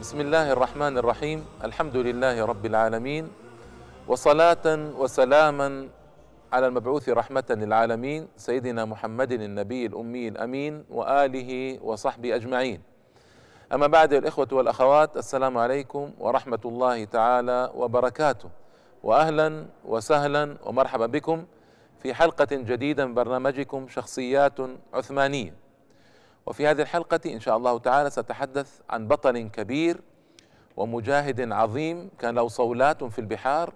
بسم الله الرحمن الرحيم الحمد لله رب العالمين وصلاة وسلاما على المبعوث رحمة للعالمين سيدنا محمد النبي الأمي الأمين وآله وصحبه أجمعين أما بعد الإخوة والأخوات السلام عليكم ورحمة الله تعالى وبركاته وأهلا وسهلا ومرحبا بكم في حلقة جديدة من برنامجكم شخصيات عثمانية وفي هذه الحلقة إن شاء الله تعالى سأتحدث عن بطل كبير ومجاهد عظيم كان له صولات في البحار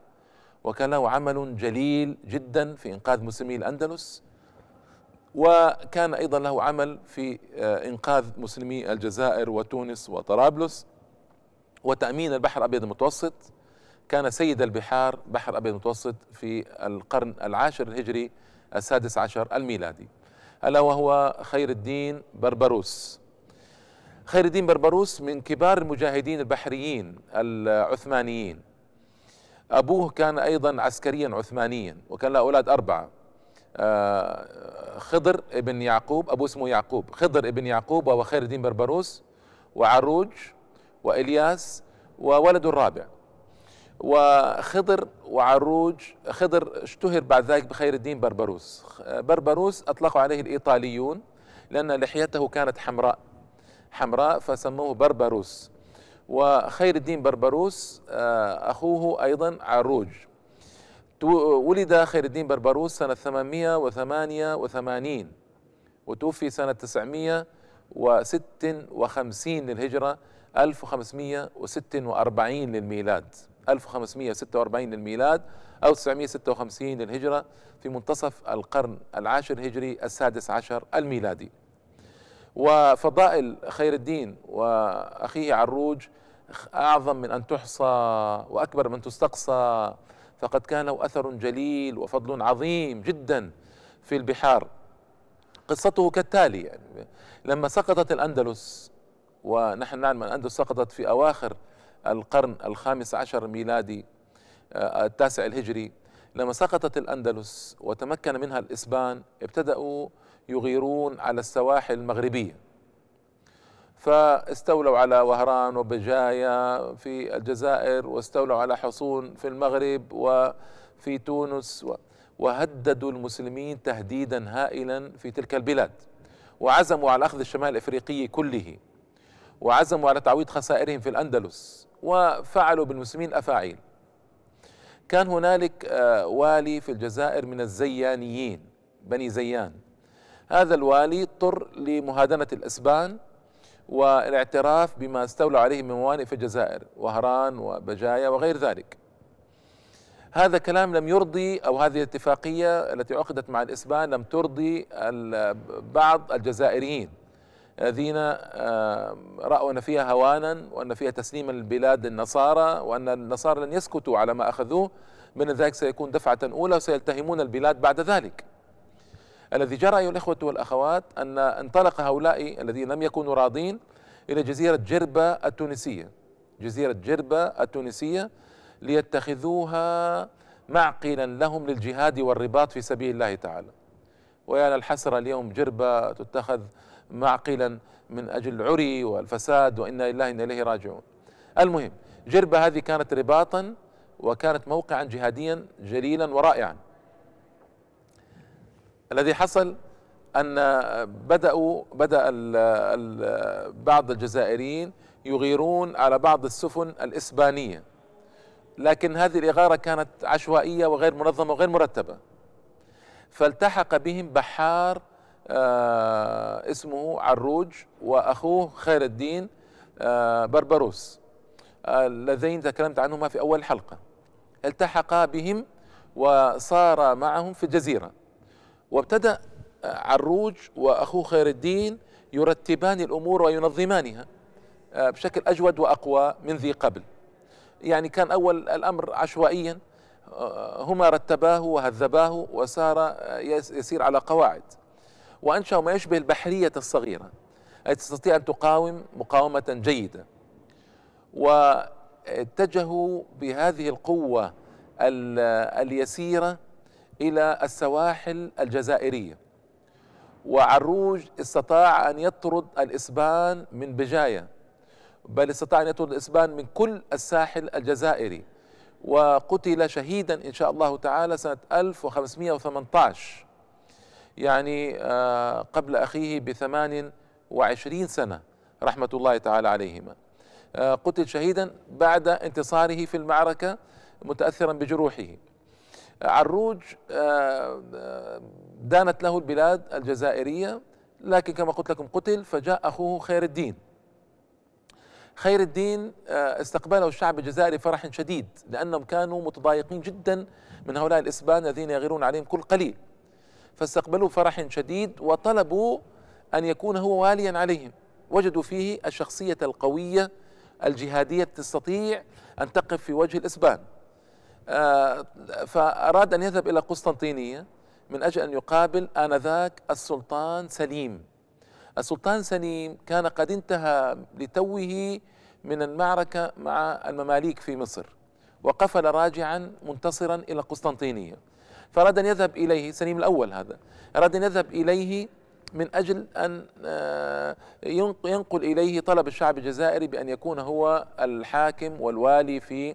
وكان له عمل جليل جدا في إنقاذ مسلمي الأندلس وكان أيضا له عمل في إنقاذ مسلمي الجزائر وتونس وطرابلس وتأمين البحر الأبيض المتوسط. كان سيد البحار بحر الأبيض المتوسط في القرن العاشر الهجري السادس عشر الميلادي. ألا وهو خير الدين بربروس. خير الدين بربروس من كبار المجاهدين البحريين العثمانيين. أبوه كان أيضا عسكريا عثمانيا وكان له أولاد أربعة. خضر ابن يعقوب أبوه اسمه يعقوب. خضر ابن يعقوب وهو خير الدين بربروس وعروج وإلياس وولده الرابع. وخضر وعروج خضر اشتهر بعد ذلك بخير الدين بربروس. بربروس أطلقوا عليه الإيطاليون لأن لحيته كانت حمراء حمراء فسموه بربروس. وخير الدين بربروس أخوه أيضا عروج. ولد خير الدين بربروس سنة 888 وتوفي سنة 956 للهجرة 1546 للميلاد. 1546 للميلاد أو 956 للهجرة في منتصف القرن العاشر الهجري السادس عشر الميلادي. وفضائل خير الدين وأخيه عروج أعظم من أن تحصى وأكبر من تستقصى فقد كان له أثر جليل وفضل عظيم جدا في البحار. قصته كالتالي يعني لما سقطت الأندلس ونحن نعلم أن الأندلس سقطت في أواخر القرن الخامس عشر ميلادي التاسع الهجري لما سقطت الأندلس وتمكن منها الإسبان ابتدأوا يغيرون على السواحل المغربية. فاستولوا على وهران وبجاية في الجزائر واستولوا على حصون في المغرب وفي تونس وهددوا المسلمين تهديدا هائلا في تلك البلاد. وعزموا على أخذ الشمال الإفريقي كله. وعزموا على تعويض خسائرهم في الأندلس وفعلوا بالمسلمين أفاعيل. كان هنالك والي في الجزائر من الزيانيين بني زيان. هذا الوالي اضطر لمهادنة الإسبان والاعتراف بما استولوا عليه من موانئ في الجزائر وهران وبجاية وغير ذلك. هذا كلام لم يرضي أو هذه الاتفاقية التي عقدت مع الإسبان لم ترضي بعض الجزائريين. الذين رأوا أن فيها هوانا وأن فيها تسليما للبلاد النصارى وأن النصارى لن يسكتوا على ما أخذوه من ذلك سيكون دفعة أولى وسيلتهمون البلاد بعد ذلك. الذي جرى أيها الإخوة والأخوات أن انطلق هؤلاء الذين لم يكونوا راضين إلى جزيرة جربة التونسية. جزيرة جربة التونسية ليتخذوها معقلا لهم للجهاد والرباط في سبيل الله تعالى. ويا للحسرة اليوم جربة تتخذ معقلا من أجل العري والفساد وإنا لله أنا إليه راجعون. المهم جربة هذه كانت رباطا وكانت موقعا جهاديا جليلا ورائعا. الذي حصل أن بدأوا بدأ ال ال بعض الجزائريين يغيرون على بعض السفن الإسبانية لكن هذه الإغارة كانت عشوائية وغير منظمة وغير مرتبة فالتحق بهم بحار آه اسمه عروج وأخوه خير الدين آه بربروس. اللذين آه تكلمت عنهما في أول حلقة. التحقا بهم وصار معهم في الجزيرة. وابتدأ عروج وأخوه خير الدين يرتبان الأمور وينظمانها بشكل أجود وأقوى من ذي قبل. يعني كان أول الأمر عشوائيا هما رتباه وهذباه وصار يسير على قواعد. وانشأوا ما يشبه البحرية الصغيرة. التي تستطيع أن تقاوم مقاومة جيدة. واتجهوا بهذه القوة اليسيرة إلى السواحل الجزائرية. وعروج استطاع أن يطرد الإسبان من بجاية. بل استطاع أن يطرد الإسبان من كل الساحل الجزائري. وقتل شهيدا إن شاء الله تعالى سنة 1518 يعني آه، قبل أخيه بثمان وعشرين سنة رحمة الله تعالى عليهما. آه، قتل شهيدا بعد انتصاره في المعركة متأثرا بجروحه. عروج آه، دانت له البلاد الجزائرية لكن كما قلت لكم قتل فجاء أخوه خير الدين. خير الدين آه، استقبله الشعب الجزائري فرح شديد لأنهم كانوا متضايقين جدا من هؤلاء الإسبان الذين يغيرون عليهم كل قليل. فاستقبلوه فرح شديد وطلبوا أن يكون هو واليا عليهم. وجدوا فيه الشخصية القوية الجهادية تستطيع أن تقف في وجه الإسبان. آه، فأراد أن يذهب إلى قسطنطينية من أجل أن يقابل آنذاك السلطان سليم. السلطان سليم كان قد انتهى لتوه من المعركة مع المماليك في مصر وقفل راجعا منتصرا إلى قسطنطينية. فأراد أن يذهب إليه سليم الأول هذا أراد أن يذهب إليه من أجل أن آه، ينقل إليه طلب الشعب الجزائري بأن يكون هو الحاكم والوالي في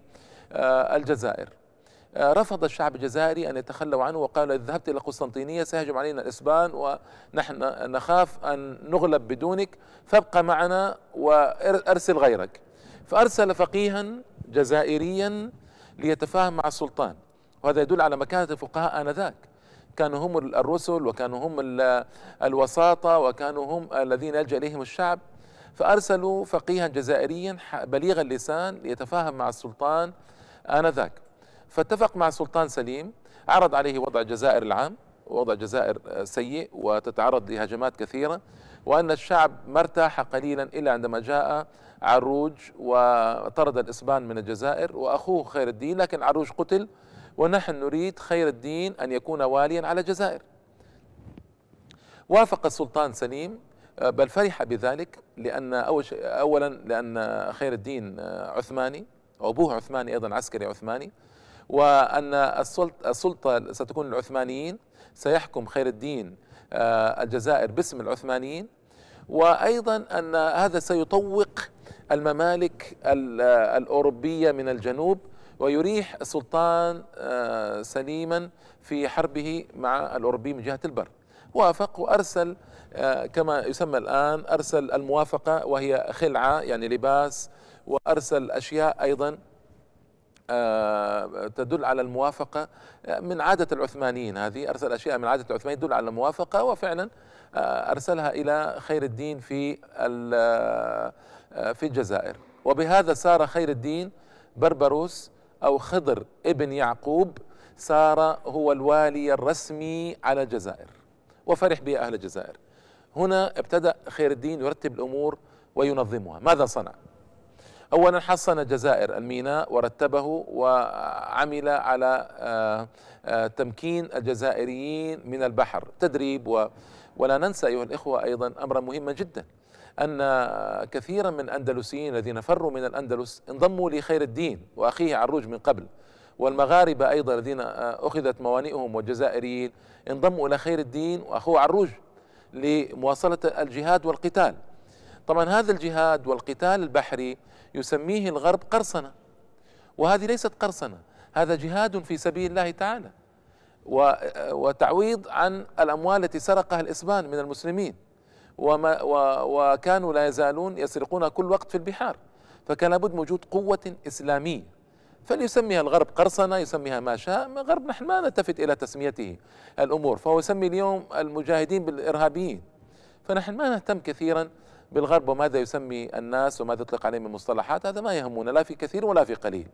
آه، الجزائر. رفض الشعب الجزائري أن يتخلوا عنه وقالوا إذا ذهبت إلى قسطنطينية سيهجم علينا الإسبان ونحن نخاف أن نغلب بدونك فابقى معنا وأرسل غيرك. فأرسل فقيها جزائريا ليتفاهم مع السلطان وهذا يدل على مكانة الفقهاء آنذاك. كانوا هم الرسل وكانوا هم الوساطة وكانوا هم الذين يلجأ إليهم الشعب. فأرسلوا فقيها جزائريا بليغ اللسان ليتفاهم مع السلطان آنذاك. فاتفق مع السلطان سليم عرض عليه وضع الجزائر العام وضع الجزائر سيء وتتعرض لهجمات كثيرة وأن الشعب ما ارتاح قليلا إلا عندما جاء عروج وطرد الإسبان من الجزائر وأخوه خير الدين لكن عروج قتل ونحن نريد خير الدين أن يكون واليا على الجزائر وافق السلطان سليم بل فرح بذلك لأن أول شيء أولا لأن خير الدين عثماني وأبوه عثماني أيضا عسكري عثماني وأن السلطة ستكون العثمانيين سيحكم خير الدين آه، الجزائر باسم العثمانيين. وأيضا أن هذا سيطوق الممالك الأوروبية من الجنوب ويريح السلطان آه، سليما في حربه مع الأوروبيين من جهة البر. وأفق وأرسل آه، كما يسمى الآن أرسل الموافقة وهي خلعة يعني لباس وأرسل أشياء أيضا آه، تدل على الموافقة من عادة العثمانيين هذه أرسل أشياء من عادة العثمانيين تدل على الموافقة وفعلا أرسلها إلى خير الدين في في الجزائر. وبهذا سار خير الدين بربروس أو خضر ابن يعقوب صار هو الوالي الرسمي على الجزائر وفرح به أهل الجزائر. هنا ابتدأ خير الدين يرتب الأمور وينظمها. ماذا صنع؟ أولا حصن الجزائر الميناء ورتبه وعمل على آه، آه، تمكين الجزائريين من البحر. تدريب و ولا ننسى أيها الإخوة أيضا أمرا مهما جدا أن كثيرا من الأندلسيين الذين فروا من الأندلس انضموا لخير الدين وأخيه عروج من قبل والمغاربة أيضا الذين أخذت موانئهم والجزائريين انضموا إلى خير الدين وأخوه عروج لمواصلة الجهاد والقتال. طبعا هذا الجهاد والقتال البحري يسميه الغرب قرصنة وهذه ليست قرصنة هذا جهاد في سبيل الله تعالى وتعويض عن الأموال التي سرقها الإسبان من المسلمين وما وكانوا لا يزالون يسرقون كل وقت في البحار فكان لابد موجود قوة إسلامية. فليسميها الغرب قرصنة يسميها ما شاء الغرب نحن ما نلتفت إلى تسميته الأمور فهو يسمي اليوم المجاهدين بالإرهابيين. فنحن ما نهتم كثيرا بالغرب وماذا يسمي الناس وماذا يطلق عليهم من مصطلحات هذا ما يهمنا لا في كثير ولا في قليل.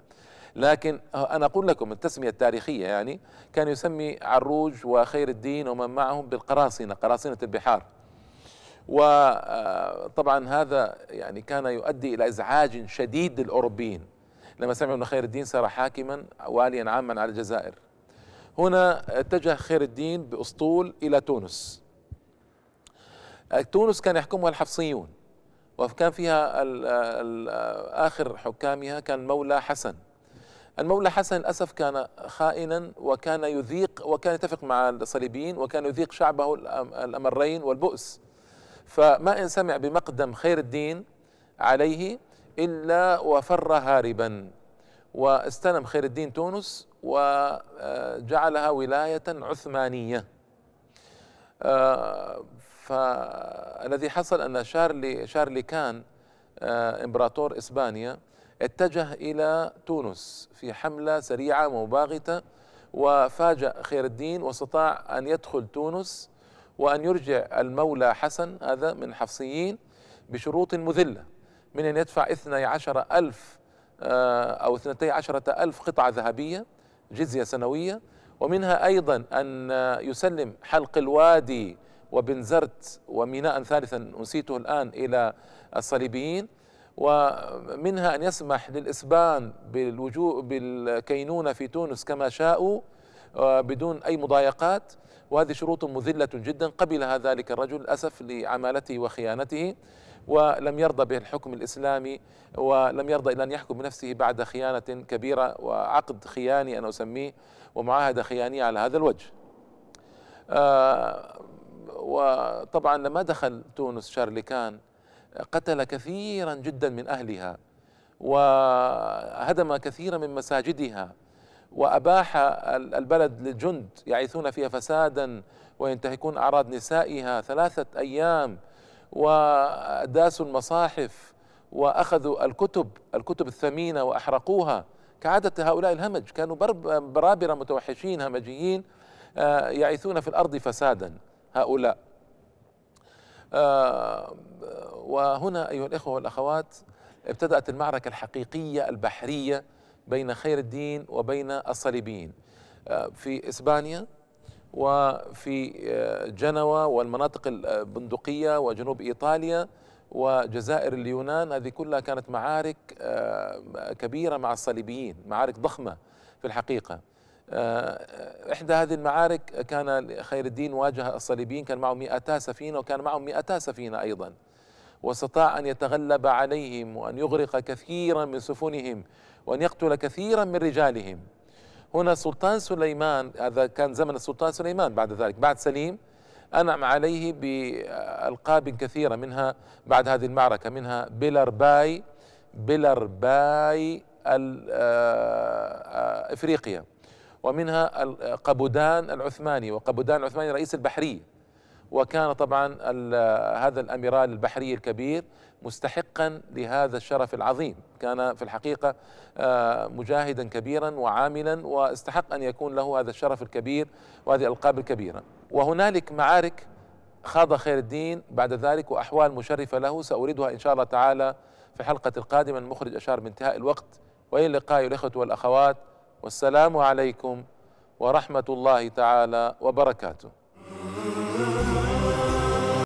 لكن أنا أقول لكم التسمية التاريخية يعني كان يسمي عروج وخير الدين ومن معهم بالقراصنة قراصنة البحار. وطبعا هذا يعني كان يؤدي إلى إزعاج شديد للأوروبيين. لما سمعوا إن خير الدين صار حاكما واليا عاما على الجزائر. هنا اتجه خير الدين بأسطول إلى تونس. تونس كان يحكمها الحفصيون وكان فيها آخر حكامها كان المولى حسن. المولى حسن للأسف كان خائنا وكان يذيق وكان يتفق مع الصليبيين وكان يذيق شعبه الأمرين والبؤس. فما إن سمع بمقدم خير الدين عليه إلا وفر هاربا. واستلم خير الدين تونس وجعلها ولاية عثمانية. آه، فالذي حصل أن شارلي شارلي كان آه، إمبراطور إسبانيا اتجه إلى تونس في حملة سريعة مباغتة وفاجأ خير الدين واستطاع أن يدخل تونس وأن يرجع المولى حسن هذا من حفصيين بشروط مذلة من أن يدفع اثني عشر ألف آه، أو اثنتي عشرة ألف قطعة ذهبية جزية سنوية ومنها أيضا أن يسلم حلق الوادي وبنزرت وميناء ثالثا نسيته الآن إلى الصليبيين ومنها أن يسمح للإسبان بالوجوء بالكينونة في تونس كما شاءوا آه، بدون أي مضايقات. وهذه شروط مذلة جدا. قبلها ذلك الرجل للأسف لعمالته وخيانته ولم يرضى بالحكم الإسلامي ولم يرضى إلا أن يحكم بنفسه بعد خيانة كبيرة وعقد خياني أنا أسميه ومعاهدة خيانية على هذا الوجه. آه وطبعا لما دخل تونس شارليكان قتل كثيرا جدا من أهلها وهدم كثيرا من مساجدها وأباح البلد للجند يعيثون فيها فسادا وينتهكون أعراض نسائها ثلاثة أيام وداسوا المصاحف وأخذوا الكتب الكتب الثمينة وأحرقوها. كعادة هؤلاء الهمج كانوا برابرة متوحشين همجيين آه، يعيثون في الأرض فسادا. هؤلاء. آه، وهنا أيها الإخوة والأخوات ابتدأت المعركة الحقيقية البحرية بين خير الدين وبين الصليبيين آه، في إسبانيا وفي جنوة والمناطق البندقية وجنوب إيطاليا وجزائر اليونان. هذه كلها كانت معارك كبيرة مع الصليبيين معارك ضخمة في الحقيقة. آه، إحدى هذه المعارك كان خير الدين واجه الصليبيين كان معه 200 سفينة وكان معهم 200 سفينة أيضا. واستطاع أن يتغلب عليهم وأن يغرق كثيرا من سفنهم وأن يقتل كثيرا من رجالهم. هنا السلطان سليمان هذا كان زمن السلطان سليمان بعد ذلك بعد سليم أنعم عليه بألقاب كثيرة منها بعد هذه المعركة منها بيلرباي بيلرباي آه، آه، إفريقيا. ومنها قبودان العثماني وقبودان العثماني رئيس البحرية وكان طبعا هذا الاميرال البحري الكبير مستحقا لهذا الشرف العظيم. كان في الحقيقة آه، مجاهدا كبيرا وعاملا واستحق أن يكون له هذا الشرف الكبير وهذه الألقاب الكبيرة. وهنالك معارك خاض خير الدين بعد ذلك وأحوال مشرفة له ساوردها إن شاء الله تعالى في الحلقة القادمة المخرج أشار بانتهاء الوقت. وإلى اللقاء الإخوة والأخوات. والسلام عليكم ورحمة الله تعالى وبركاته.